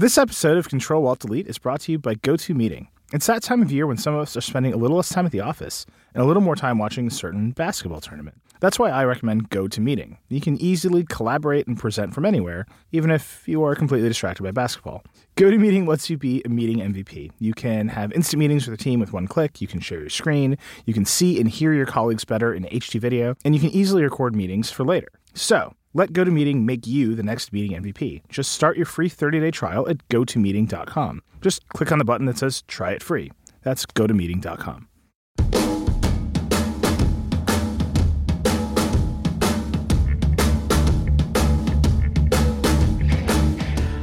This episode of Control Alt Delete is brought to you by GoToMeeting. It's that time of year when some of us are spending a little less time at the office and a little more time watching a certain basketball tournament. That's why I recommend GoToMeeting. You can easily collaborate and present from anywhere, even if you are completely distracted by basketball. GoToMeeting lets you be a meeting MVP. You can have instant meetings with a team with one click, you can share your screen, you can see and hear your colleagues better in HD video, and you can easily record meetings for later. So, let GoToMeeting make you the next meeting MVP. Just start your free 30-day trial at gotomeeting.com. Just click on the button that says try it free. That's gotomeeting.com.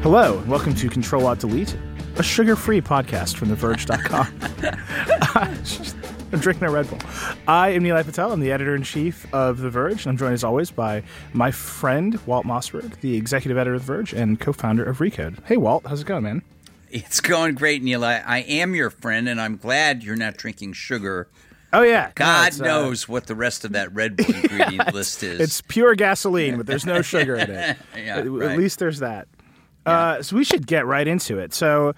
Hello, and welcome to Control Alt Delete, a sugar-free podcast from TheVerge.com. I'm drinking a Red Bull. I am Nilay Patel. I'm the editor in chief of The Verge, and I'm joined as always by my friend Walt Mossberg, the executive editor of The Verge and co-founder of Recode. Hey, Walt, how's it going, man? It's going great, Neil. I, I am your friend, and I'm glad you're not drinking sugar. Oh yeah, God No, uh, knows what the rest of that Red Bull ingredient list is. It's pure gasoline, but there's no sugar in it. Yeah, at, at least there's that. Uh, so we should get right into it. So,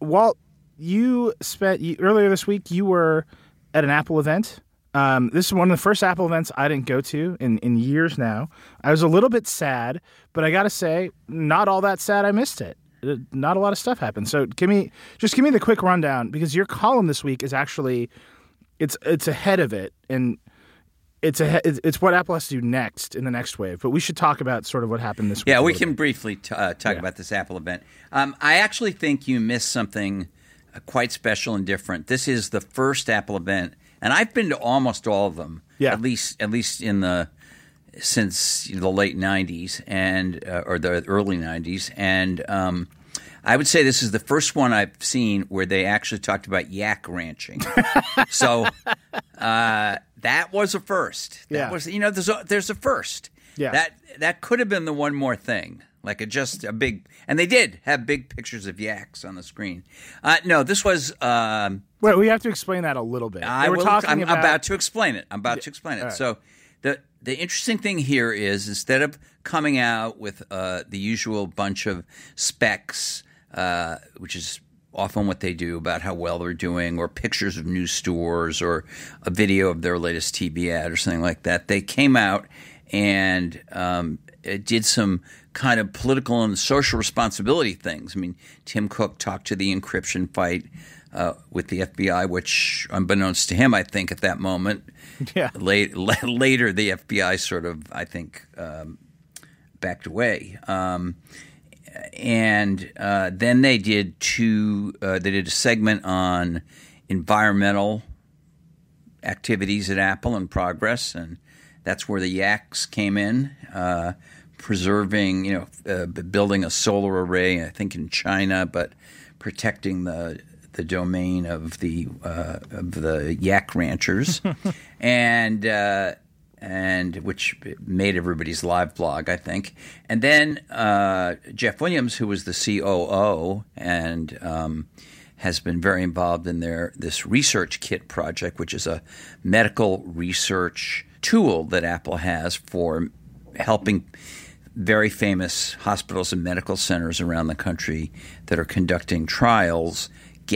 Walt, you spent you, earlier this week. You were at an Apple event. Um, this is one of the first Apple events I didn't go to in, in years now. I was a little bit sad, but I got to say, not all that sad. I missed it. Uh, Not a lot of stuff happened. So give me just give me the quick rundown because your column this week is actually it's it's ahead of it and it's a it's what Apple has to do next in the next wave. But we should talk about sort of what happened this week. yeah, we can briefly t- uh, talk about this Apple event. Um, I actually think you missed something quite special and different. This is the first Apple event, and I've been to almost all of them. Yeah. at least at least in the since the late '90s and uh, or the early '90s, and um, I would say this is the first one I've seen where they actually talked about yak ranching. so uh, that was a first. That Yeah. was you know there's a, there's a first. Yeah. That that could have been the one more thing, like a just a big, and they did have big pictures of yaks on the screen. Uh, no, this was. Um, Wait, we have to explain that a little bit. I will, talking i'm about, about, to explain it. I'm about to explain it. right. So the the interesting thing here is instead of coming out with uh, the usual bunch of specs, uh, which is often what they do about how well they're doing, or pictures of new stores, or a video of their latest TV ad, or something like that, they came out and um, did some kind of political and social responsibility things. I mean, Tim Cook talked to the encryption fight uh, with the FBI, which, unbeknownst to him, I think at that moment, Yeah. late, later the FBI sort of, I think, um, backed away. Um, and uh, then they did two. Uh, they did a segment on environmental activities at Apple and progress, and that's where the Yaks came in, uh, preserving, you know, uh, building a solar array. I think in China, but protecting the the domain of the uh, of the yak ranchers, and. Uh, and which made everybody's live blog, I think. And then uh, Jeff Williams, who was the COO and um, has been very involved in their this ResearchKit project, which is a medical research tool that Apple has for helping very famous hospitals and medical centers around the country that are conducting trials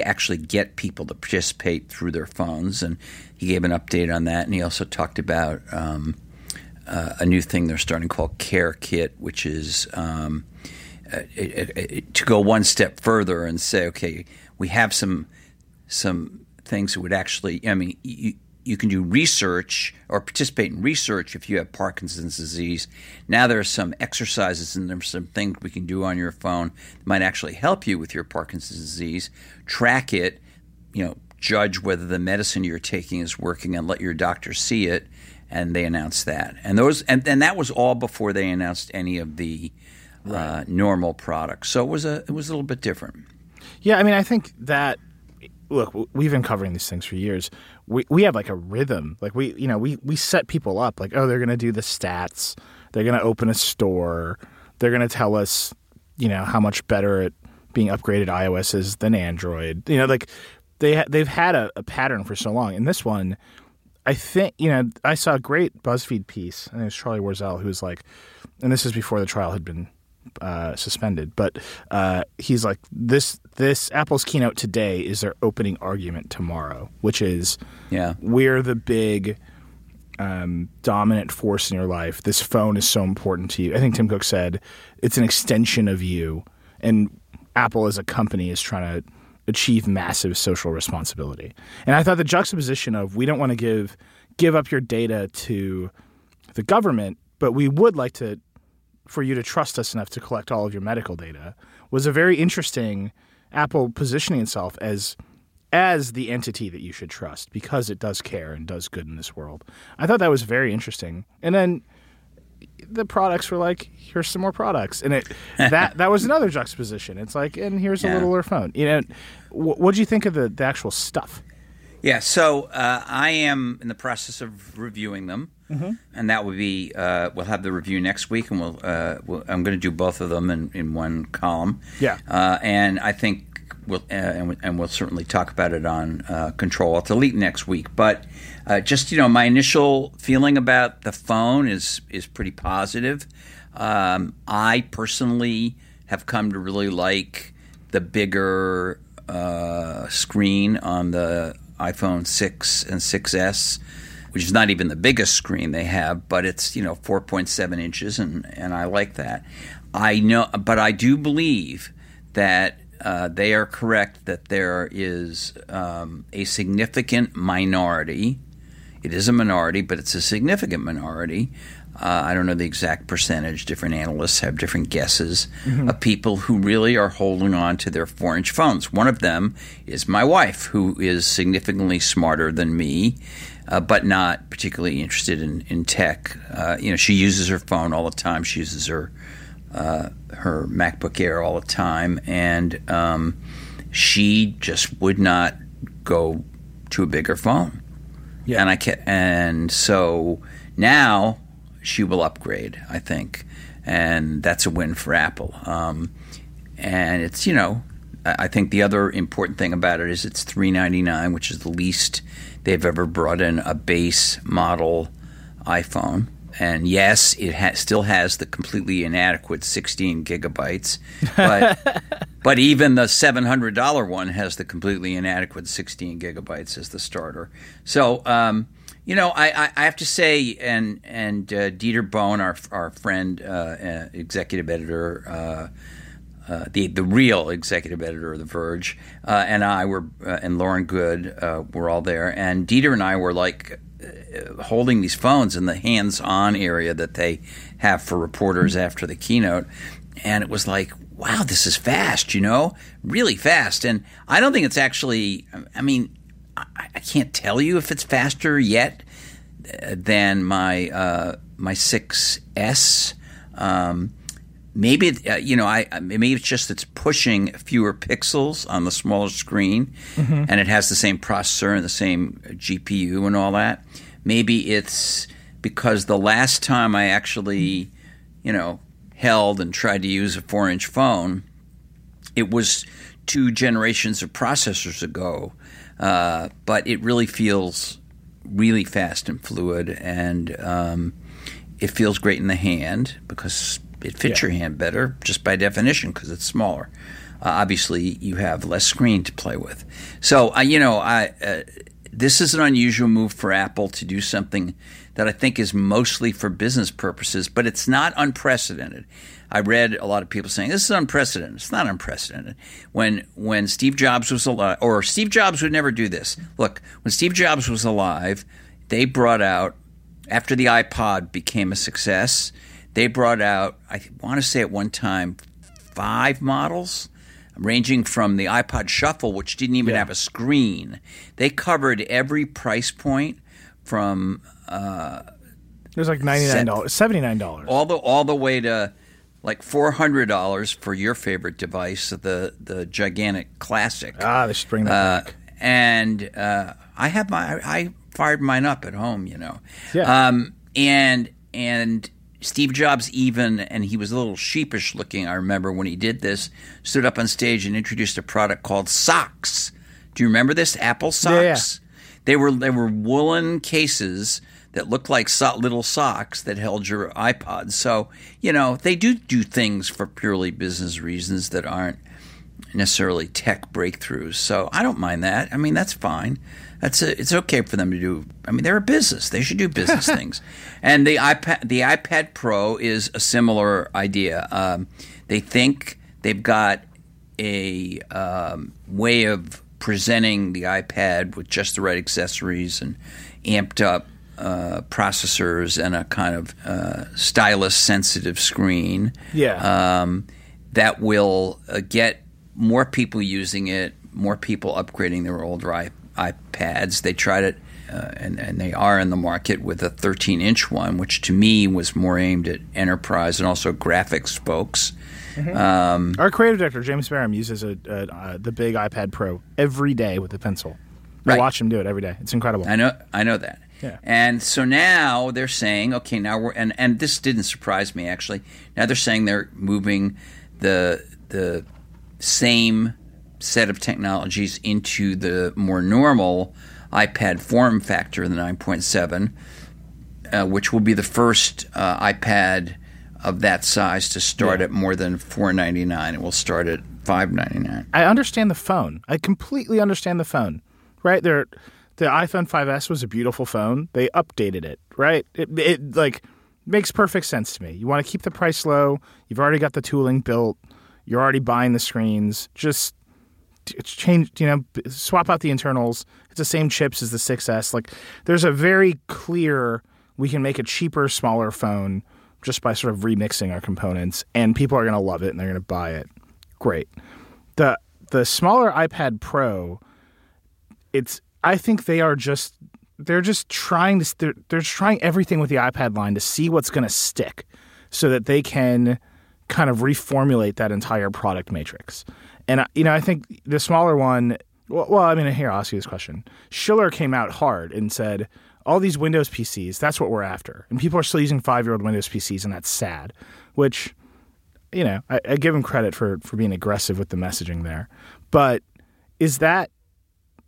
actually get people to participate through their phones. And he gave an update on that. And he also talked about um, uh, a new thing they're starting called CareKit, which is um, uh, it, it, it- to go one step further and say, okay, we have some some things that would actually. I mean, you, you can do research or participate in research if you have Parkinson's disease. Now there are some exercises and there's some things we can do on your phone that might actually help you with your Parkinson's disease. Track it, you know, judge whether the medicine you're taking is working, and let your doctor see it. And they announced that, and those, and, and that was all before they announced any of the uh, normal products. So it was a, it was a little bit different. Yeah, I mean, I think that look, we've been covering these things for years. We we have like a rhythm. Like we, you know, we we set people up like, oh, they're going to do the stats. They're going to open a store. They're going to tell us, you know, how much better at being upgraded iOS is than Android. You know, like they they've had a, a pattern for so long. And this one, I think, you know, I saw a great BuzzFeed piece. Think it was Charlie Warzel who was like, and this is before the trial had been uh, suspended. But uh, he's like this. This Apple's keynote today is their opening argument tomorrow, which is Yeah. we're the big um, dominant force in your life. This phone is so important to you. I think Tim Cook said it's an extension of you, and Apple as a company is trying to achieve massive social responsibility. And I thought the juxtaposition of we don't want to give give up your data to the government, but we would like to for you to trust us enough to collect all of your medical data was a very interesting Apple positioning itself as as the entity that you should trust because it does care and does good in this world. I thought that was very interesting. And then the products were like, here's some more products, and it that that was another juxtaposition. It's like, and here's a Yeah. littler phone. You know, what do you think of the, the actual stuff? Yeah, so uh, I am in the process of reviewing them, Mm-hmm. and that will be uh, we'll have the review next week, and we'll, uh, we'll I'm going to do both of them in, in one column. Yeah. uh, and I think we'll uh, and, and we'll certainly talk about it on uh, Control Alt Delete next week. But uh, just you know, my initial feeling about the phone is is pretty positive. Um, I personally have come to really like the bigger uh, screen on the iPhone 6 and 6S, which is not even the biggest screen they have, but it's you know 4.7 inches, and and I like that. I know, but I do believe that. Uh, they are correct that there is um, a significant minority it is a minority, but it's a significant minority. Uh, I don't know the exact percentage. Different analysts have different guesses of people who really are holding on to their four inch phones. One of them is my wife, who is significantly smarter than me, uh, but not particularly interested in, in tech. Uh, you know, she uses her phone all the time, she uses her uh, her MacBook Air all the time, and um, she just would not go to a bigger phone. Yeah. And I can, and so now she will upgrade, I think, and that's a win for Apple. Um, and it's you know, I I think the other important thing about it is it's three ninety nine, which is the least they've ever brought in a base model iPhone. And yes, it ha- still has the completely inadequate 16 gigabytes, but but even the seven hundred dollar one has the completely inadequate sixteen gigabytes as the starter. So um, you know, I, I, I have to say, and and uh, Dieter Bohn, our our friend, uh, uh, executive editor. Uh, the the real executive editor of The Verge, uh, and I were, uh, and Lauren Goode uh, were all there, and Dieter and I were like uh, holding these phones in the hands-on area that they have for reporters after the keynote, and it was like, wow, this is fast, you know, really fast, and I don't think it's actually, I mean, I, I can't tell you if it's faster yet uh, than my uh, my 6S. Um, maybe uh, you know I maybe it's just it's pushing fewer pixels on the smaller screen, and it has the same processor and the same GPU and all that. Maybe it's because the last time I actually, you know, held and tried to use a four-inch phone, it was two generations of processors ago, uh, but it really feels really fast and fluid, and um, it feels great in the hand because it fits Yeah. your hand better just by definition because it's smaller. Uh, obviously, you have less screen to play with. So, uh, you know, I uh, this is an unusual move for Apple to do something that I think is mostly for business purposes, but it's not unprecedented. I read a lot of people saying this is unprecedented. It's not unprecedented. When when Steve Jobs was alive, or Steve Jobs would never do this. Look, when Steve Jobs was alive, they brought out after the iPod became a success. They brought out, I want to say at one time, five models, ranging from the iPod Shuffle, which didn't even Yeah. have a screen. They covered every price point from It was like ninety nine dollars, seventy nine dollars. all the all the way to like four hundred dollars for your favorite device, the the gigantic classic. Ah, they should bring that Uh, back. and uh, I have my I fired mine up at home, you know. Yeah. Um, and and Steve Jobs even and he was a little sheepish looking. I remember when he did this, stood up on stage and introduced a product called socks. Do you remember this? Apple socks. Yeah, yeah. They were they were woolen cases that looked like so- little socks that held your iPod. So, you know, they do do things for purely business reasons that aren't necessarily tech breakthroughs. So I don't mind that. I mean, that's fine. That's a, it's okay for them to do. I mean, they're a business; they should do business things. And the iPad, the iPad Pro is a similar idea. Um, they think they've got a um, way of presenting the iPad with just the right accessories and amped up uh, processors and a kind of uh, stylus sensitive screen. Yeah. Um, that will uh, get more people using it, more people upgrading their older I- iPads. They tried it. Uh, and, and they are in the market with a 13 inch one, which to me was more aimed at enterprise and also graphics folks. Um, Our creative director James Bareham uses a, a, uh, the big iPad Pro every day with a pencil. I Right. watch him do it every day. It's incredible. I know, I know that. Yeah. And so now they're saying, okay, now we're and and this didn't surprise me actually. Now they're saying they're moving the the same set of technologies into the more normal iPad form factor, the 9.7, uh, which will be the first uh, iPad of that size to start Yeah. at more than 4.99. It will start at 5.99. I understand the phone. I completely understand the phone. Right there, the iPhone 5s was a beautiful phone. They updated it. Right, it, it like makes perfect sense to me. You want to keep the price low. You've already got the tooling built. You're already buying the screens. Just it's changed. You know, swap out the internals. It's the same chips as the 6s. Like there's a very clear. We can make a cheaper, smaller phone just by sort of remixing our components, and people are going to love it and they're going to buy it. Great. The the smaller iPad Pro, it's I think they are just they're just trying to they're, they're trying everything with the iPad line to see what's going to stick, so that they can kind of reformulate that entire product matrix. And you know, I think the smaller one. Well, I mean, here I'll ask you this question. Schiller came out hard and said, "All these Windows PCs, that's what we're after," and people are still using five-year-old Windows PCs, and that's sad. Which you know, I, I give him credit for for being aggressive with the messaging there. But is that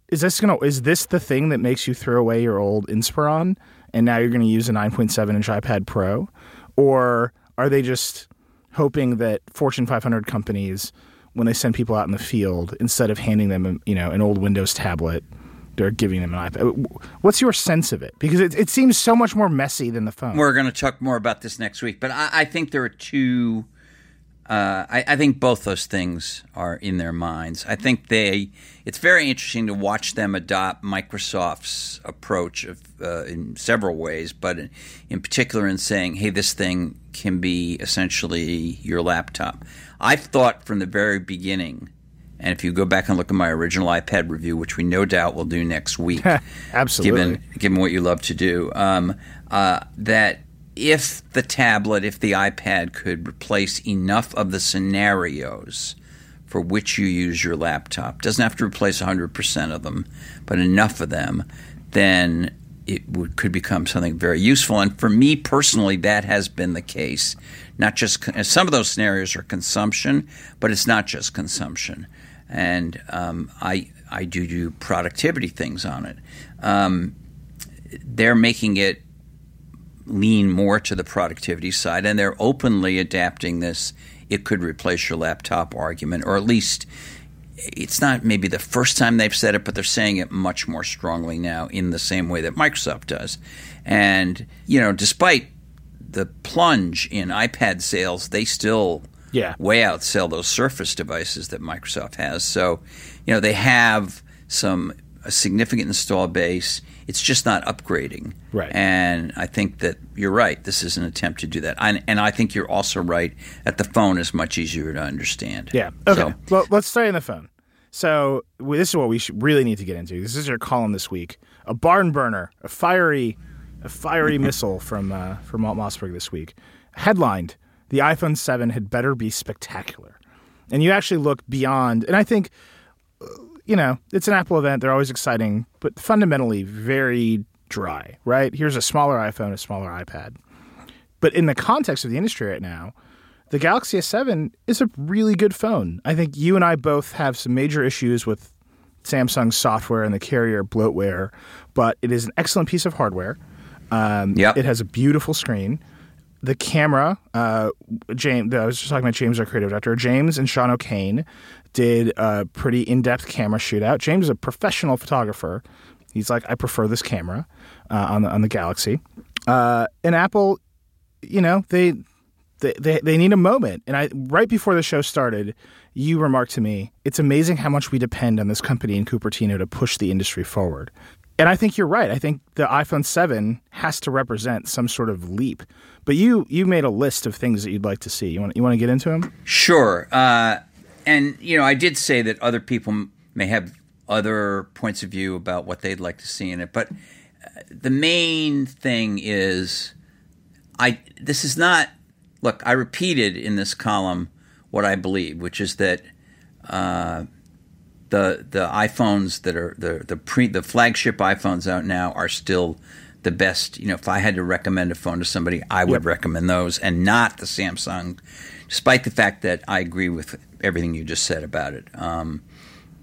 is this gonna is this the thing that makes you throw away your old Inspiron and now you're gonna use a 9.7 inch iPad Pro, or are they just hoping that Fortune 500 companies, when they send people out in the field, instead of handing them you know an old Windows tablet, they're giving them an iPad? What's your sense of it? Because it, it seems so much more messy than the phone. We're going to talk more about this next week, but I, I think there are two. Uh, I, I think both those things are in their minds. I think they. It's very interesting to watch them adopt Microsoft's approach of, uh, in several ways, but in, in particular in saying, "Hey, this thing can be essentially your laptop." I've thought from the very beginning, and if you go back and look at my original iPad review, which we no doubt will do next week, Absolutely. given given what you love to do, um, uh, that if the tablet, if the iPad could replace enough of the scenarios for which you use your laptop, doesn't have to replace 100% of them, but enough of them, then it would, could become something very useful. And for me personally, that has been the case. Not just some of those scenarios are consumption, but it's not just consumption. And um, I I do do productivity things on it. Um, they're making it lean more to the productivity side, and they're openly adapting this. It could replace your laptop argument, or at least it's not maybe the first time they've said it, but they're saying it much more strongly now in the same way that Microsoft does. And, you know, despite the plunge in iPad sales, they still Yeah. way outsell those Surface devices that Microsoft has. So, you know, they have some a significant install base. It's just not upgrading. Right. And I think that you're right. This is an attempt to do that. And, and I think you're also right that the phone is much easier to understand. Yeah. Okay. So, well, let's stay on the phone. So well, this is what we should really need to get into. This is your column this week: a barn burner, a fiery, a fiery missile from uh, from Mossberg this week. Headlined: The iPhone 7 had better be spectacular. And you actually look beyond, and I think, you know, it's an Apple event. They're always exciting, but fundamentally very dry. Right? Here's a smaller iPhone, a smaller iPad. But in the context of the industry right now, the Galaxy S7 is a really good phone. I think you and I both have some major issues with Samsung's software and the carrier bloatware, but it is an excellent piece of hardware. Um, Yep. It has a beautiful screen. The camera, uh, James, I was just talking about James, our creative director. James and Sean O'Kane did a pretty in depth camera shootout. James is a professional photographer. He's like, I prefer this camera uh, on the on the Galaxy. Uh, and Apple, you know, they, they they they need a moment. And I right before the show started, you remarked to me, it's amazing how much we depend on this company in Cupertino to push the industry forward. And I think you're right. I think the iPhone 7 has to represent some sort of leap. But you you made a list of things that you'd like to see. You want you want to get into them? Sure. Uh, and, you know, I did say that other people may have other points of view about what they'd like to see in it. But uh, the main thing is I this is not look, I repeated in this column what I believe, which is that uh, the the iPhones that are the the pre the flagship iPhones out now are still the best. You know, if I had to recommend a phone to somebody, I would Yep. recommend those and not the Samsung, despite the fact that I agree with everything you just said about it. Um,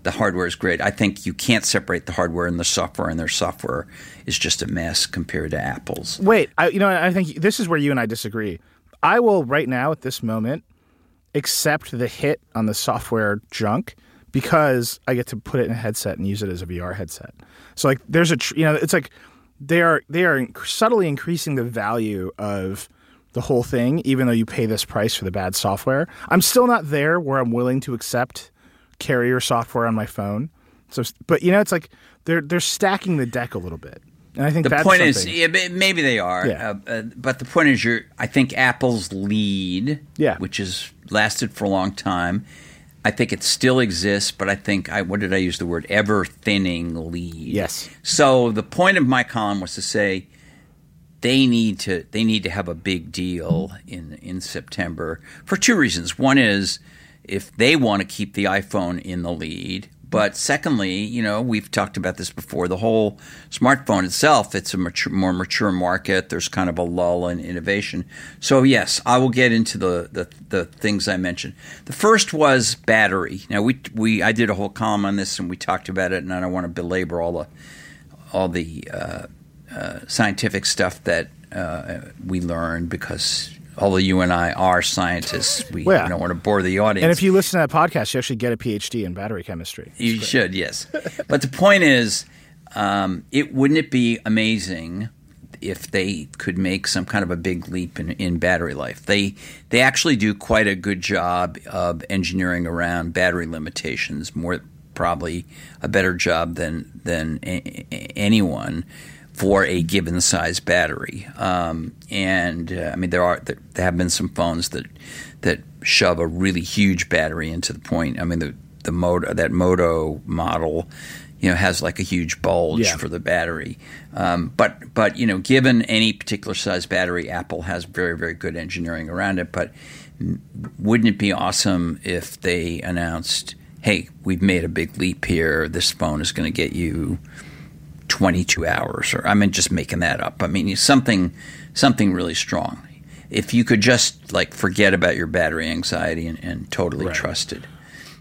the hardware is great. I think you can't separate the hardware and the software, and their software is just a mess compared to Apple's. Wait, I, you know, I think this is where you and I disagree. I will right now at this moment accept the hit on the software junk because I get to put it in a headset and use it as a VR headset. So like, there's a tr- you know, it's like they are they are subtly increasing the value of the whole thing, even though you pay this price for the bad software. I'm still not there where I'm willing to accept carrier software on my phone. So, but you know, it's like they're they're stacking the deck a little bit, and I think The that's point is, yeah, maybe they are, Yeah. uh, uh, but the point is, you're. I think Apple's lead, Yeah. which has lasted for a long time. I think it still exists, but I think I what did I use the word ever thinning lead. Yes. So the point of my column was to say they need to they need to have a big deal in in September for two reasons. One is if they want to keep the iPhone in the lead, but secondly, you know, we've talked about this before. The whole smartphone itself, it's a mature, more mature market. There's kind of a lull in innovation. So yes, I will get into the, the the things I mentioned. The first was battery. Now we we I did a whole column on this and we talked about it, and I don't want to belabor all the all the uh, uh, scientific stuff that uh, we learned because although you and I are scientists, we Well, yeah. don't want to bore the audience. And if you listen to that podcast, you actually get a PhD in battery chemistry. You should, yes. but the point is, um, it wouldn't it be amazing if they could make some kind of a big leap in, in battery life? They they actually do quite a good job of engineering around battery limitations, more probably a better job than than a- anyone for a given size battery. Um, and uh, I mean, there are there, have been some phones that that shove a really huge battery into the point. I mean, the the Moto that Moto model, you know, has like a huge bulge Yeah. for the battery. Um, but but you know, given any particular size battery, Apple has very very good engineering around it. But wouldn't it be awesome if they announced, "Hey, we've made a big leap here. This phone is going to get you 22 hours," or I mean, just making that up. I mean, something something really strong. If you could just like forget about your battery anxiety and, and totally Right. trust it.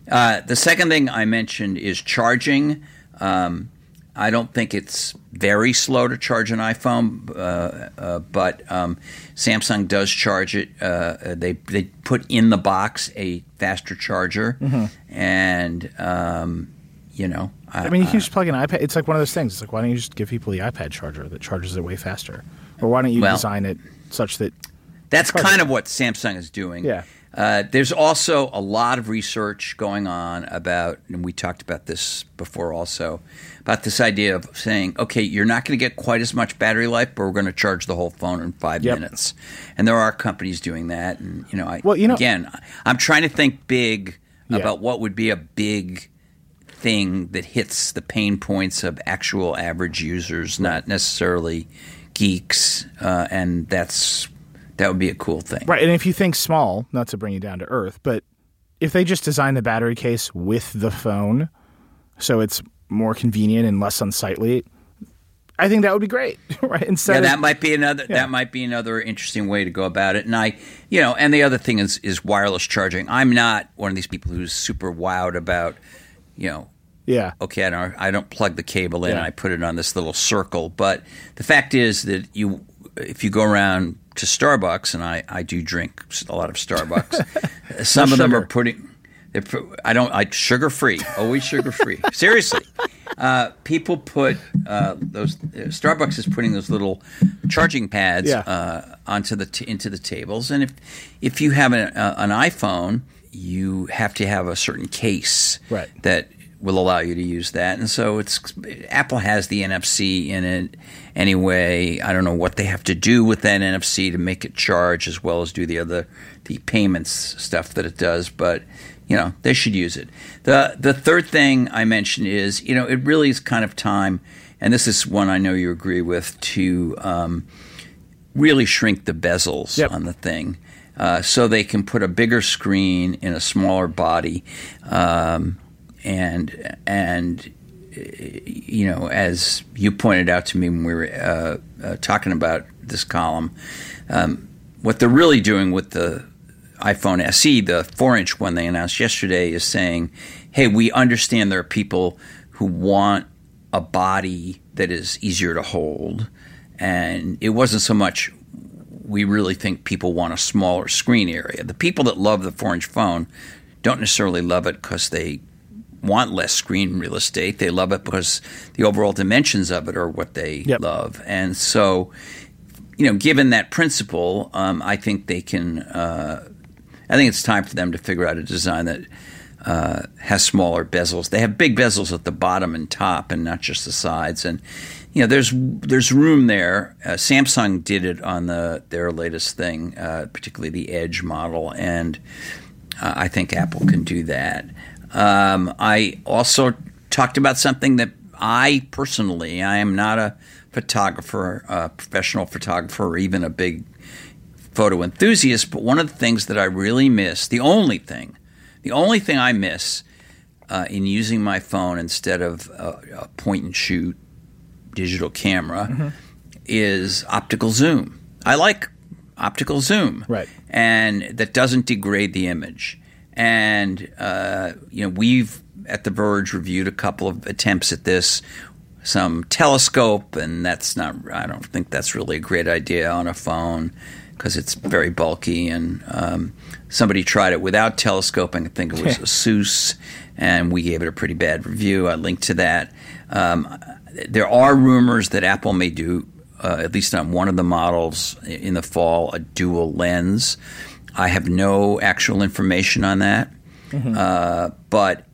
Uh, the second thing I mentioned is charging. Um, I don't think it's very slow to charge an iPhone, uh, uh, but um, Samsung does charge it. Uh, they they put in the box a faster charger, and um, you know, I mean, you can just plug an iPad. It's like one of those things. It's like, why don't you just give people the iPad charger that charges it way faster? Or why don't you Well- design it such that That's kind of what Samsung is doing. Yeah. Uh, there's also a lot of research going on about, and we talked about this before also, about this idea of saying, okay, you're not going to get quite as much battery life, but we're going to charge the whole phone in five Yep. minutes. And there are companies doing that. And, you know, I, Well, you know- again, I'm trying to think big Yeah. about what would be a big thing that hits the pain points of actual average users, not necessarily geeks. Uh, and that's that would be a cool thing. Right, and if you think small, not to bring you down to earth, but if they just design the battery case with the phone, so it's more convenient and less unsightly, I think that would be great. Right, instead Yeah, of that might be another. Yeah. That might be another interesting way to go about it. And I, you know, and the other thing is is wireless charging. I'm not one of these people who's super wowed about, you know, Yeah. okay, I don't, I don't plug the cable in. Yeah. I put it on this little circle. But the fact is that you, if you go around to Starbucks, and I, I do drink a lot of Starbucks, some No of them are putting. I don't. I sugar free. Always sugar free. Seriously, uh, people put uh, those. Uh, Starbucks is putting those little charging pads Yeah. uh, onto the t- into the tables, and if if you have an, uh, an iPhone, you have to have a certain case Right. that will allow you to use that. And so it's Apple has the NFC in it anyway. I don't know what they have to do with that NFC to make it charge as well as do the other the payments stuff that it does, but you know, they should use it. The the third thing I mentioned is, you know, it really is kind of time and this is one I know you agree with to um, really shrink the bezels Yep. on the thing. Uh, so they can put a bigger screen in a smaller body, um, and and uh, you know, as you pointed out to me when we were uh, uh, talking about this column, um, what they're really doing with the iPhone SE, the four-inch one they announced yesterday, is saying, "Hey, we understand there are people who want a body that is easier to hold." And it wasn't so much we really think people want a smaller screen area. The people that love the four inch phone don't necessarily love it because they want less screen real estate. They love it because the overall dimensions of it are what they Yep. love. And so, you know, given that principle, um, I think they can. Uh, I think it's time for them to figure out a design that uh, has smaller bezels. They have big bezels at the bottom and top, and not just the sides. And you know, there's there's room there. Uh, Samsung did it on the their latest thing, uh, particularly the Edge model, and uh, I think Apple can do that. Um, I also talked about something that I personally, I am not a photographer, a professional photographer, or even a big photo enthusiast, but one of the things that I really miss, the only thing, the only thing I miss uh, in using my phone instead of a, a point and shoot digital camera is optical zoom. I like optical zoom, Right. and that doesn't degrade the image. And uh, you know, we've at The Verge reviewed a couple of attempts at this, some telescope, and that's not. I don't think that's really a great idea on a phone because it's very bulky. And um, somebody tried it without telescoping. I think it was Asus, and we gave it a pretty bad review. I linked to that. Um, there are rumors that Apple may do, uh, at least on one of the models in the fall, a dual lens. I have no actual information on that, uh, but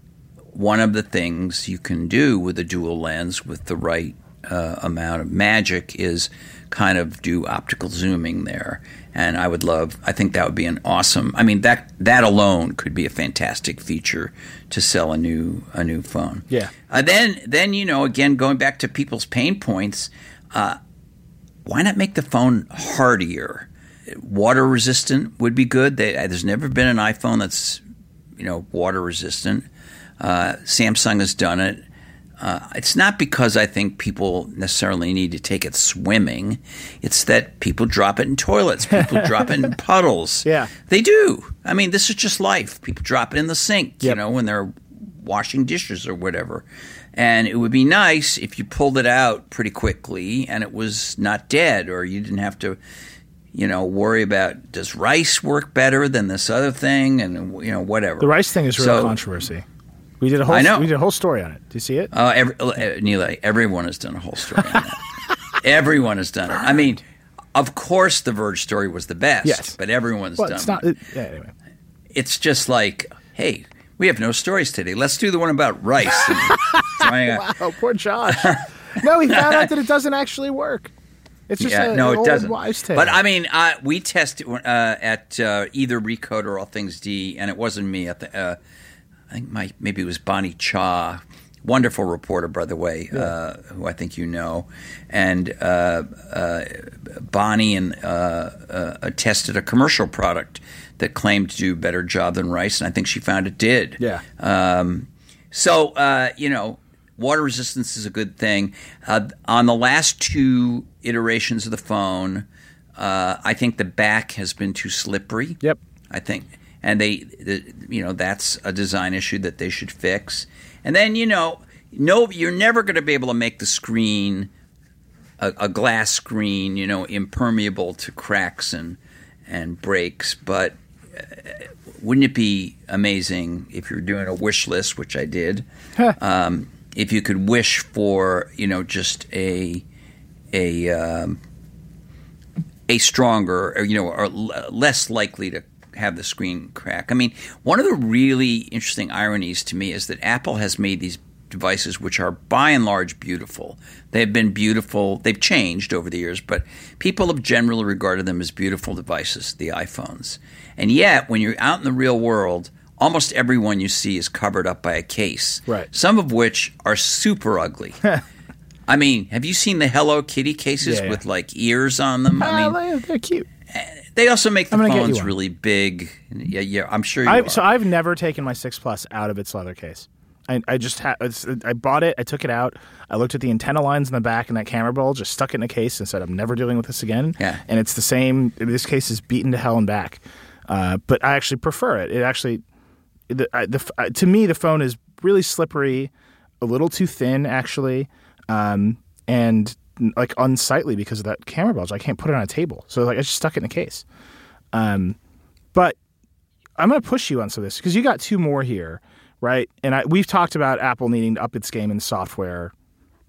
one of the things you can do with a dual lens with the right uh, amount of magic is kind of do optical zooming there. And I would love. I think that would be an awesome. I mean that that alone could be a fantastic feature to sell a new a new phone. Yeah. Uh, then then you know again going back to people's pain points. Uh, why not make the phone hardier? Water resistant would be good. They, there's never been an iPhone that's you know water resistant. Uh, Samsung has done it. Uh, it's not because I think people necessarily need to take it swimming. It's that people drop it in toilets. People drop it in puddles. Yeah. they do. I mean, this is just life. People drop it in the sink. You know, when they're washing dishes or whatever. And it would be nice if you pulled it out pretty quickly and it was not dead, or you didn't have to, you know, worry about does rice work better than this other thing, and you know, whatever. The rice thing is real So- controversy. We did a whole. I know. We did a whole story on it. Do you see it? Uh, every, uh, Neil, everyone has done a whole story on it. everyone has done it. I mean, of course, the Verge story was the best. Yes. but everyone's well, done. it's not. It, yeah, anyway. it's just like, hey, we have no stories today. Let's do the one about rice. Oh, poor Josh. no, he found out that it doesn't actually work. It's just yeah, a, no, it old doesn't. wives' tale. But I mean, uh, we tested uh, at uh, either Recode or All Things D, and it wasn't me. At the, uh, I think my maybe it was Bonnie Cha, wonderful reporter, by the way, uh, who I think you know, and uh, uh, Bonnie and uh, uh, tested a commercial product that claimed to do a better job than rice, and I think she found it did. Yeah. Um, so uh, you know, water resistance is a good thing. Uh, on the last two iterations of the phone, uh, I think the back has been too slippery. Yep. I think, and they, the, you know, that's a design issue that they should fix. And then, you know, no, you're never going to be able to make the screen a, a, glass screen, you know, impermeable to cracks and and breaks. But uh, wouldn't it be amazing if you're doing a wish list, which I did, um, if you could wish for, you know, just a a um, a stronger, or, you know, or less likely to have the screen crack. I mean, one of the really interesting ironies to me is that Apple has made these devices which are by and large beautiful. They've been beautiful. They've changed over the years, but people have generally regarded them as beautiful devices, the iPhones. And yet, when you're out in the real world, almost everyone you see is covered up by a case. Right. Some of which are super ugly. I mean, have you seen the Hello Kitty cases Yeah, yeah. with like ears on them? I Ah, mean, they're cute. They also make the I'm gonna get you phones really big. Yeah, yeah, I'm sure you I, so I've never taken my six plus out of its leather case. I, I just had I bought it. I took it out. I looked at the antenna lines in the back and that camera bowl. Just stuck it in a case and said, "I'm never dealing with this again." Yeah. And it's the same. This case is beaten to hell and back. Uh, but I actually prefer it. It actually, the, I, the uh, to me, the phone is really slippery, a little too thin actually, um, and like unsightly because of that camera bulge. I can't put it on a table, so like I just stuck it in a case. Um, but I'm going to push you on some of this because you got two more here, right? And I, we've talked about Apple needing to up its game in software.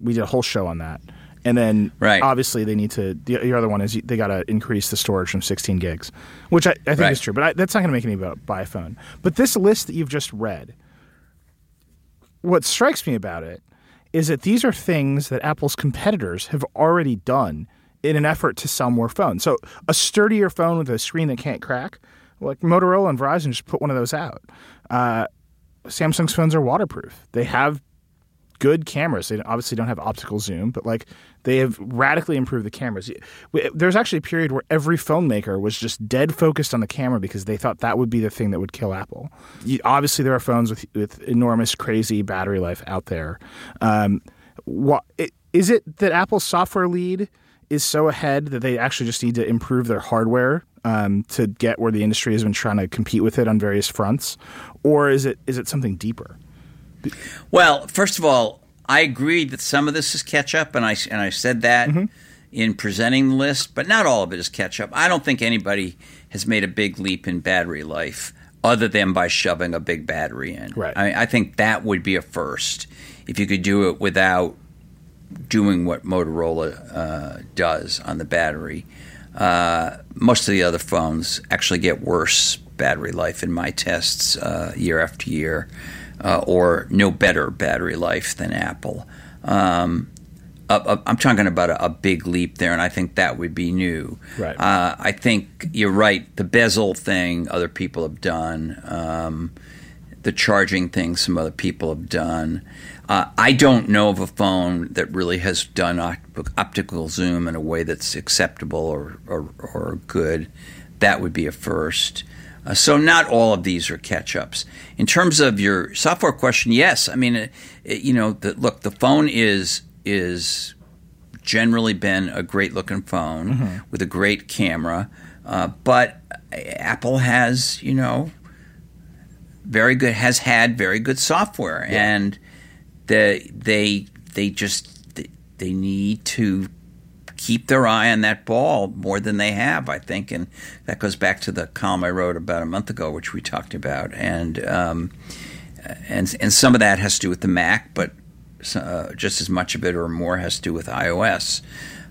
We did a whole show on that. And then Right. obviously they need to, the, the other one is they got to increase the storage from 16 gigs, which I, I think Right. is true, but I, that's not going to make any about buy a phone. But this list that you've just read, what strikes me about it is that these are things that Apple's competitors have already done in an effort to sell more phones. So a sturdier phone with a screen that can't crack, like Motorola and Verizon just put one of those out. Uh, Samsung's phones are waterproof. They have good cameras. They obviously don't have optical zoom, but like they have radically improved the cameras. There's actually a period where every phone maker was just dead focused on the camera because they thought that would be the thing that would kill Apple. You, obviously, there are phones with with enormous, crazy battery life out there. Um, what is it that Apple's software lead is so ahead that they actually just need to improve their hardware um, to get where the industry has been trying to compete with it on various fronts, or is it is it something deeper? Well, first of all, I agree that some of this is catch up, and I and I said that Mm-hmm. in presenting the list, but not all of it is catch up. I don't think anybody has made a big leap in battery life other than by shoving a big battery in. Right. I, I think that would be a first if you could do it without doing what Motorola uh, does on the battery. Uh, most of the other phones actually get worse battery life in my tests uh, year after year, uh, or no better battery life than Apple. Um, I'm talking about a, a big leap there, and I think that would be new. Right. Uh, I think you're right. The bezel thing, other people have done. Um, the charging thing, some other people have done. Uh, I don't know of a phone that really has done opt- optical zoom in a way that's acceptable or, or, or good. That would be a first. Uh, so not all of these are catch ups. In terms of your software question, yes. I mean, it, it- you know, the, look, the phone is is generally been a great looking phone with a great camera, uh, but Apple has, you know, very good has had very good software and the, they they just they need to keep their eye on that ball more than they have I think. And that goes back to the column I wrote about a month ago which we talked about. And um, and and some of that has to do with the Mac but uh, just as much of it or more has to do with iOS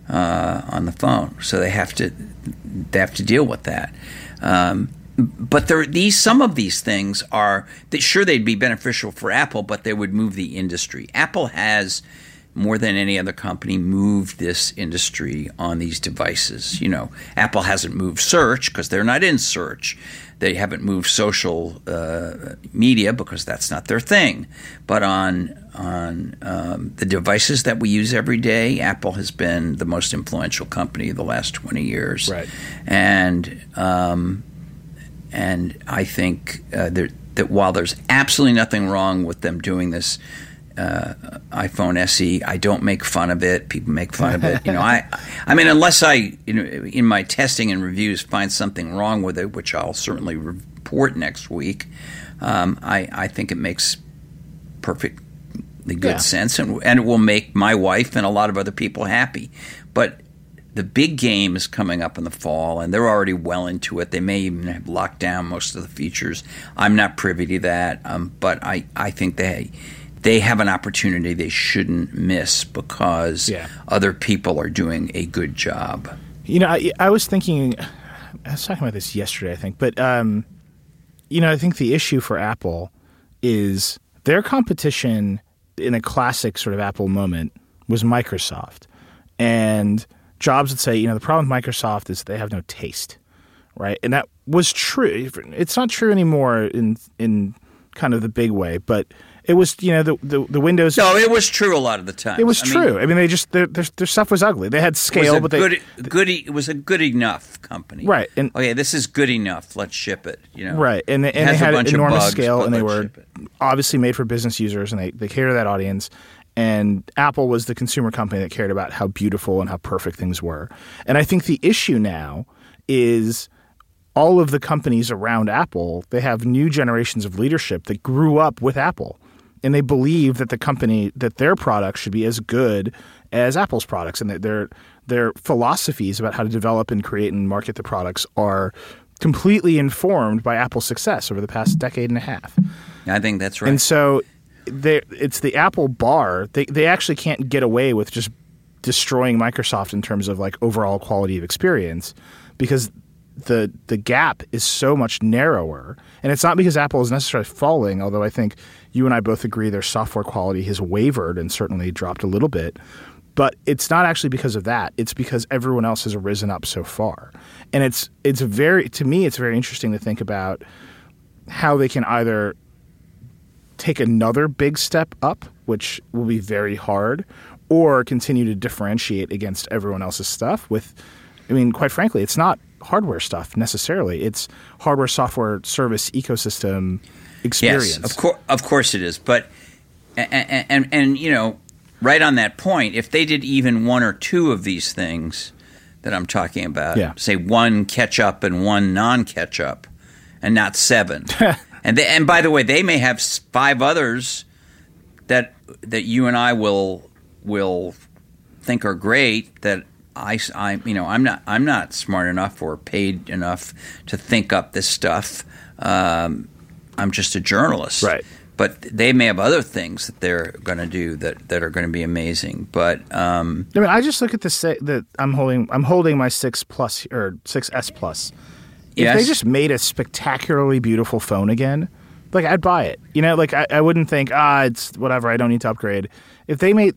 uh, on the phone. So they have to they have to deal with that. Um, but there, these some of these things are sure they'd be beneficial for Apple, but they would move the industry. Apple has more than any other company moved this industry on these devices. You know, Apple hasn't moved search because they're not in search. They haven't moved social uh, media because that's not their thing. But on on um, the devices that we use every day, Apple has been the most influential company the last twenty years. Right. And um, and I think uh, that while there's absolutely nothing wrong with them doing this uh, iPhone SE, I don't make fun of it. People make fun of it. You know, I, I mean, unless I, you know, in my testing and reviews find something wrong with it, which I'll certainly report next week, um, I, I think it makes perfectly good Yeah. sense, and, and it will make my wife and a lot of other people happy. But the big game is coming up in the fall, and they're already well into it. They may even have locked down most of the features. I'm not privy to that, um, but I, I think they they have an opportunity they shouldn't miss because Yeah. other people are doing a good job. You know, I, I was thinking, I was talking about this yesterday, I think, but um, you know, I think the issue for Apple is their competition in a classic sort of Apple moment was Microsoft, and Jobs would say, you know, the problem with Microsoft is they have no taste, right? And that was true. It's not true anymore in in kind of the big way, but it was, you know, the the, the Windows. No, it was true a lot of the time. It was I mean, true. I mean, they just their, their their stuff was ugly. They had scale, but they good, good, it was a good enough company, Right, and- okay, this is good enough. Let's ship it. You know, Right, and they, and they had of enormous bugs, scale, and they were obviously made for business users, and they they cater to that audience. And Apple was the consumer company that cared about how beautiful and how perfect things were. And I think the issue now is all of the companies around Apple. They have new generations of leadership that grew up with Apple, and they believe that the company that their products should be as good as Apple's products, and that their their philosophies about how to develop and create and market the products are completely informed by Apple's success over the past decade and a half. I think that's right. And so it's the Apple bar. They they actually can't get away with just destroying Microsoft in terms of like overall quality of experience because the the gap is so much narrower. And it's not because Apple is necessarily falling, although I think you and I both agree their software quality has wavered and certainly dropped a little bit. But it's not actually because of that. It's because everyone else has risen up so far. And it's it's very to me it's very interesting to think about how they can either take another big step up, which will be very hard, or continue to differentiate against everyone else's stuff with I mean, quite frankly, it's not hardware stuff necessarily. It's hardware software service ecosystem experience. Yes, of course, of course it is. But and, and and you know, right on that point, if they did even one or two of these things that I'm talking about, Yeah. say one catch up and one non catch up, and not seven. and they, and by the way, they may have five others that that you and I will will think are great that I, I- you know I'm not I'm not smart enough or paid enough to think up this stuff. Um, I'm just a journalist, Right. But they may have other things that they're going to do that, that are going to be amazing. But um, I mean, I just look at the se- that I'm holding. I'm holding my six plus or six S plus. If they just made a spectacularly beautiful phone again, like I'd buy it. You know, like I, I wouldn't think ah, it's whatever. I don't need to upgrade. If they made,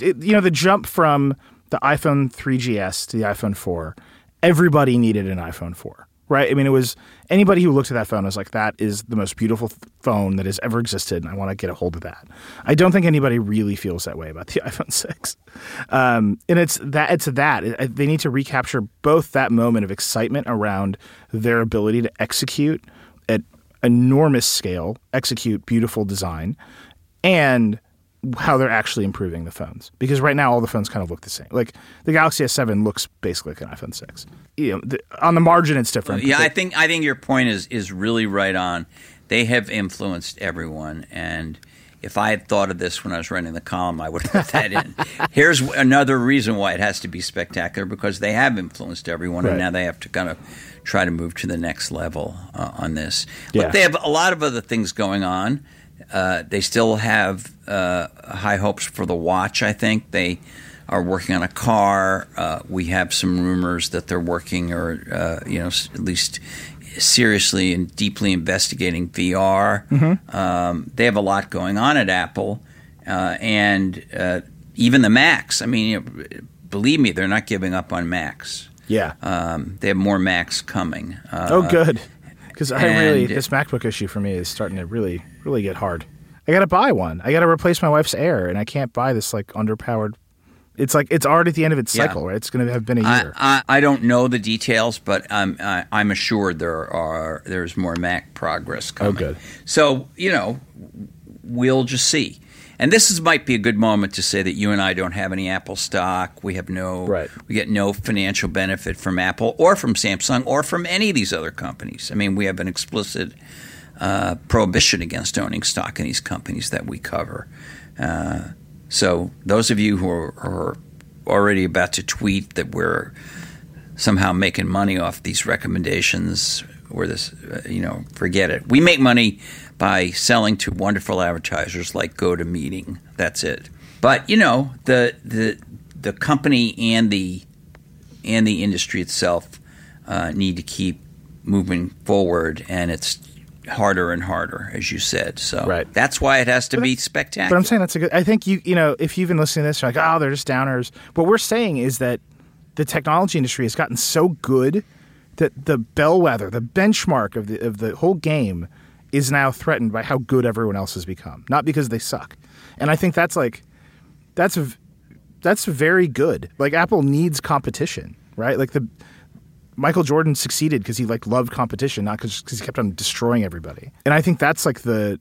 it, you know, the jump from the iPhone 3GS to the iPhone 4, everybody needed an iPhone 4. Right? I mean, it was anybody who looked at that phone was like, "That is the most beautiful phone that has ever existed, and I want to get a hold of that." I don't think anybody really feels that way about the iPhone 6 um, and it's that it's that It- they need to recapture both that moment of excitement around their ability to execute at enormous scale, execute beautiful design, and how they're actually improving the phones. Because right now all the phones kind of look the same. Like the Galaxy S7 looks basically like an iPhone 6. You know, the, on the margin it's different. yeah, but I think I think your point is is really right on. They have influenced everyone, and if I had thought of this when I was writing the column, I would have put that in. Here's another reason why it has to be spectacular because they have influenced everyone, Right. and now they have to kind of try to move to the next level uh, on this. Yeah. But they have a lot of other things going on. Uh, they still have uh, high hopes for the watch. I think they are working on a car. Uh, we have some rumors that they're working, or uh, you know, at least seriously and deeply investigating VR. Um, they have a lot going on at Apple, uh, and uh, even the Macs. I mean, you know, believe me, they're not giving up on Macs. yeah. Um, they have more Macs coming. Uh, oh, good. Because I really this MacBook issue for me is starting to really, really get hard. I got to buy one. I got to replace my wife's Air, and I can't buy this like underpowered. It's like it's already at the end of its Yeah. cycle, right? It's going to have been a year. I, I don't know the details, but I'm I, I'm assured there are there's more Mac progress oh, coming. Oh, good. So you know, we'll just see. and this is might be a good moment to say that you and I don't have any Apple stock. We have no, Right. we get no financial benefit from Apple or from Samsung or from any of these other companies. I mean, we have an explicit prohibition against owning stock in these companies that we cover. Uh, so those of you who are, are already about to tweet that we're somehow making money off these recommendations or this, uh, you know, forget it. We make money by selling to wonderful advertisers like GoToMeeting. That's it. But you know, the the the company and the and the industry itself uh, need to keep moving forward, and it's harder and harder, as you said. So Right. that's why it has to be spectacular. But I'm saying that's a good. I think you you know if you've been listening to this, you're like, oh, they're just downers. What we're saying is that the technology industry has gotten so good that the bellwether, the benchmark of the of the whole game, is now threatened by how good everyone else has become, not because they suck. And I think that's like that's v- that's very good. Like Apple needs competition, right? Like the Michael Jordan succeeded because he like loved competition, not because he kept on destroying everybody. And I think that's like the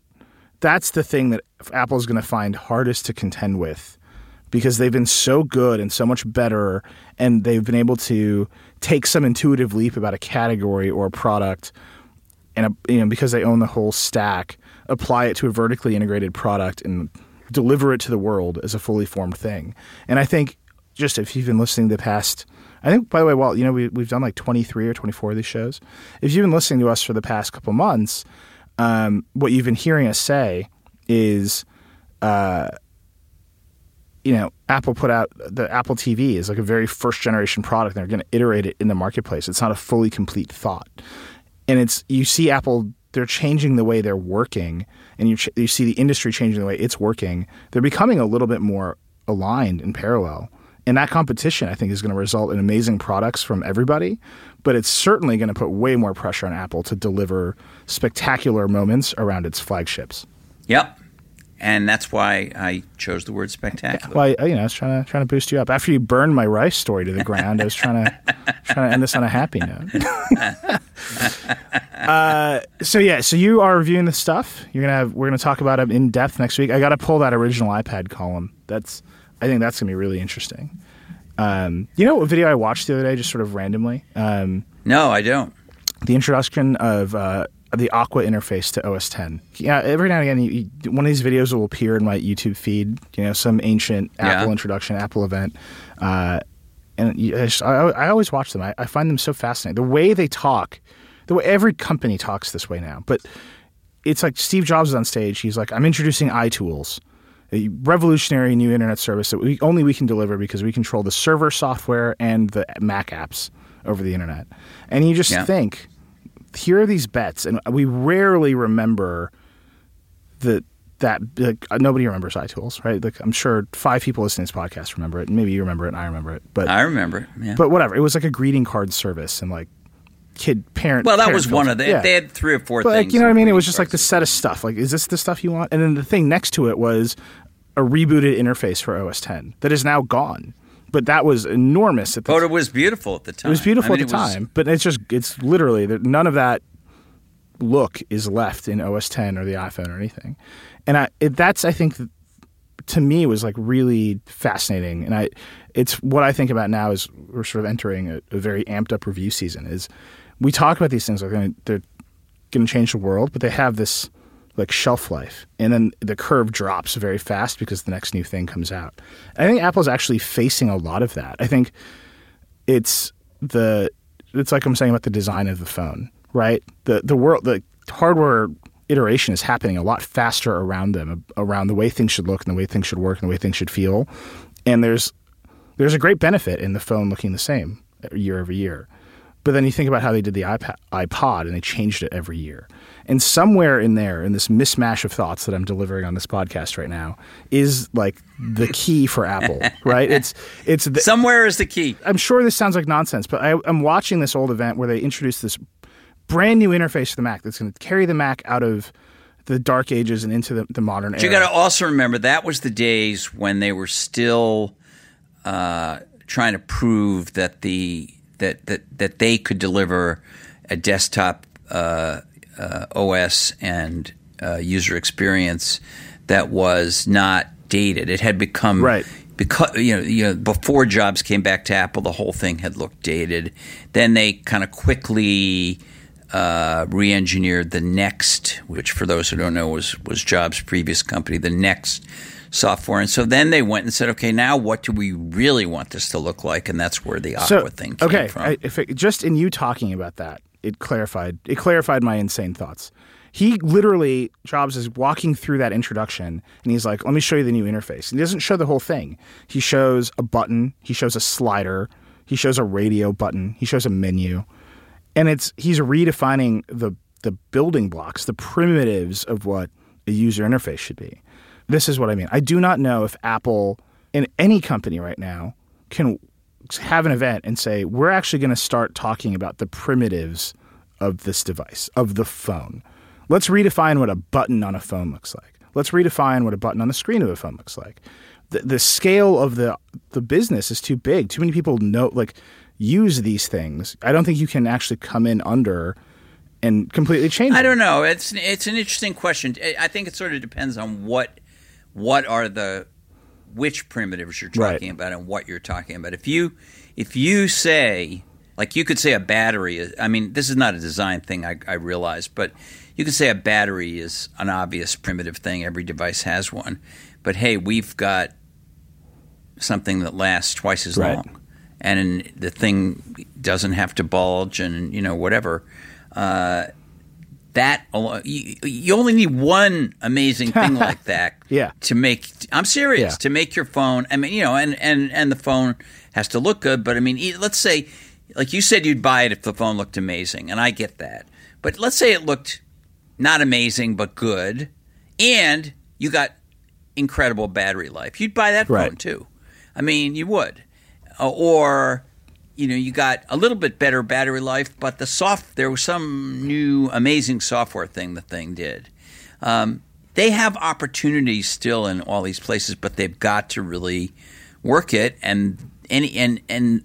that's the thing that Apple is going to find hardest to contend with because they've been so good and so much better, and they've been able to take some intuitive leap about a category or a product, and uh, you know because they own the whole stack, apply it to a vertically integrated product and deliver it to the world as a fully formed thing. And I think just if you've been listening the past. I think, by the way, Walt, you know, we, we've done like 23 or 24 of these shows. If you've been listening to us for the past couple months, um, what you've been hearing us say is, uh, you know, Apple put out the Apple TV is like a very first generation product. And they're going to iterate it in the marketplace. It's not a fully complete thought, and it's you see Apple. They're changing the way they're working, and you ch- you see the industry changing the way it's working. They're becoming a little bit more aligned in parallel. And that competition, I think, is going to result in amazing products from everybody. But it's certainly going to put way more pressure on Apple to deliver spectacular moments around its flagships. Yep. And that's why I chose the word spectacular. Well, I, you know, I was trying to trying to boost you up. After you burned my rice story to the ground, I was trying to trying to end this on a happy note. uh, so yeah, so you are reviewing the stuff. You're gonna have we're gonna talk about it in depth next week. I got to pull that original iPad column. That's I think that's gonna be really interesting. Um, you know what video I watched the other day, just sort of randomly? Um, no, I don't. the introduction of uh, the Aqua interface to OS 10. Yeah, every now and again, you, you, one of these videos will appear in my YouTube feed. You know, some ancient Apple Yeah. introduction, Apple event, uh, and you, I, just- I, I always watch them. I, I find them so fascinating. The way they talk, the way every company talks this way now, but it's like Steve Jobs is on stage. He's like, "I'm introducing iTools." A revolutionary new internet service that we, only we can deliver because we control the server software and the Mac apps over the internet. And you just Yeah. think, here are these bets, and we rarely remember the that like, uh, nobody remembers iTools, right? Like I'm sure five people listening to this podcast remember it, and maybe you remember it, and I remember it, but I remember. it, Yeah. but whatever. It was like a greeting card service, and like kid parent. well, that parent was one of the. Yeah. They had three or four But things. like, you know what I mean? It was just like the set of stuff. Like, is this the stuff you want? And then the thing next to it was a rebooted interface for OS 10 that is now gone. But that was enormous at the But it was beautiful at the time. it was beautiful I mean, at the it was- time, but it's just it's literally none of that look is left in OS 10 or the iPhone or anything. And I it, that's I think to me was like really fascinating and I it's what I think about now is we're sort of entering a, a very amped up review season is we talk about these things are going to they're going to change the world, but they have this like shelf life, and then the curve drops very fast because the next new thing comes out. I think Apple's actually facing a lot of that. I think it's the it's like I'm saying about the design of the phone, right? The the world the hardware iteration is happening a lot faster around them, around the way things should look and the way things should work and the way things should feel. And there's there's a great benefit in the phone looking the same uh, year over year. But then you think about how they did the iPad, iPod and they changed it every year. And somewhere in there, in this mismatch of thoughts that I'm delivering on this podcast right now, is like the key for Apple, right? It's it's the, Somewhere is the key. I'm sure this sounds like nonsense, but I, I'm watching this old event where they introduced this brand new interface for the Mac that's going to carry the Mac out of the dark ages and into the, the modern But you era. got to also remember that was the days when they were still uh, trying to prove that the that that that they could deliver a desktop uh, uh, OS and uh, user experience that was not dated. It had become Right. because you know, you know, before Jobs came back to Apple, the whole thing had looked dated. Then they kind of quickly uh, re-engineered the NeXT, which for those who don't know was was Jobs' previous company, the NeXT software. And so then they went and said, okay, now what do we really want this to look like? And that's where the Aqua thing came okay, from. I, if it, just in you talking about that, it clarified it clarified my insane thoughts. He literally Jobs is walking through that introduction, and he's like, "Let me show you the new interface." And he doesn't show the whole thing. He shows a button. He shows a slider. He shows a radio button. He shows a menu, and it's he's redefining the the building blocks, the primitives of what a user interface should be. This is what I mean. I do not know if Apple in any company right now can have an event and say we're actually going to start talking about the primitives of this device of the phone let's redefine what a button on a phone looks like let's redefine what a button on the screen of a phone looks like the, the scale of the the business is too big too many people know like use these things i don't think you can actually come in under and completely change I don't know. It's it's an interesting question. I- I think it sort of depends on what what are the which primitives you're Right. talking about and what you're talking about. If you if you say like you could say a battery is I mean this is not a design thing I, I realize, but you could say a battery is an obvious primitive thing. Every device has one. But hey, we've got something that lasts twice as Right. long, and the thing doesn't have to bulge, and you know whatever. Uh, that alo- you, you only need one amazing thing like that Yeah. to make I'm serious Yeah. to make your phone I mean you know and and and the phone has to look good but I mean let's say like you said you'd buy it if the phone looked amazing and I get that but let's say it looked not amazing but good and you got incredible battery life you'd buy that phone too I mean you would Uh, or you know you got a little bit better battery life but the soft there was some new amazing software thing the thing did. Um, they have opportunities still in all these places but they've got to really work it and any and and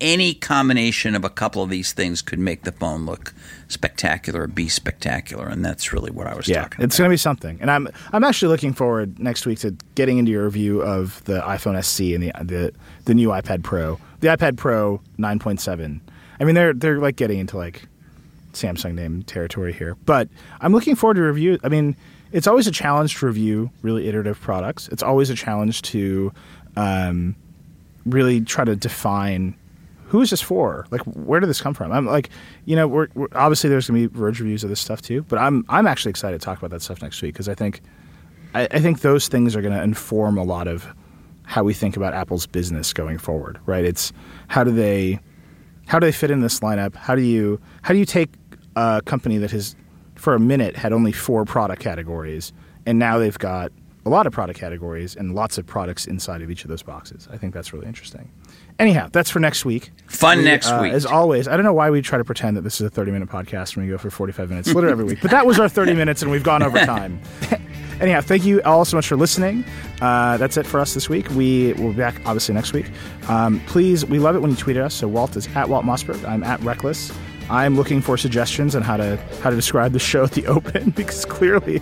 any combination of a couple of these things could make the phone look spectacular or be spectacular and that's really what I was Yeah, talking Yeah, it's going to be something, and I'm I'm actually looking forward next week to getting into your review of the iPhone SE and the the the new iPad Pro, the iPad Pro 9.7. I mean, they're they're like getting into like Samsung name territory here, but I'm looking forward to review. I mean, it's always a challenge to review really iterative products. It's always a challenge to um, really try to define who is this for? Like, where did this come from? I'm like, you know, we're, we're obviously there's to be Verge reviews of this stuff too, but I'm I'm actually excited to talk about that stuff next week because I think I, I think those things are to inform a lot of how we think about Apple's business going forward. Right? It's how do they how do they fit in this lineup? How do you how do you take a company that has for a minute had only four product categories and now they've got a lot of product categories and lots of products inside of each of those boxes. I think that's really interesting. Anyhow, that's for next week. Fun We, next uh, week. As always, I don't know why we try to pretend that this is a 30 minute podcast when we go for 45 minutes, literally every week. But that was our 30 minutes and we've gone over time. Anyhow, thank you all so much for listening. Uh, that's it for us this week. We will be back obviously next week. Um, please, we love it when you tweet at us. So Walt is at Walt Mossberg. I'm at Reckless. I'm looking for suggestions on how to how to describe the show at the open because clearly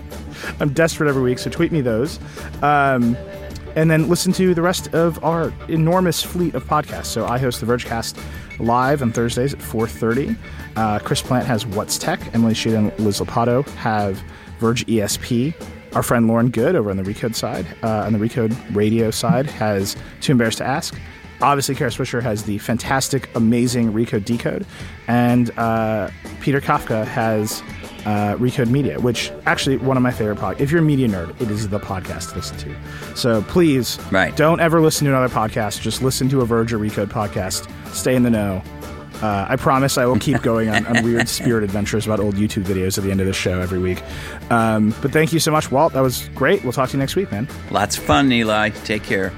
I'm desperate every week. So tweet me those. Um, and then listen to the rest of our enormous fleet of podcasts. So I host the Vergecast live on Thursdays at 4:30. Uh, Chris Plante has What's Tech. Emily Sheet and Liz Lopatto have Verge ESP. Our friend Lauren Goode over on the Recode side, uh, on the Recode radio side, has Too Embarrassed to Ask. Obviously, Kara Swisher has the fantastic, amazing Recode Decode, and uh, Peter Kafka has uh, Recode Media, which actually one of my favorite podcasts. If you're a media nerd, it is the podcast to listen to. So please, Right. don't ever listen to another podcast. Just listen to a Verge or Recode podcast. Stay in the know. Uh, I promise I will keep going on, on weird spirit adventures about old YouTube videos at the end of the show every week. Um, but thank you so much, Walt. That was great. We'll talk to you next week, man. Lots of fun, Eli. Take care.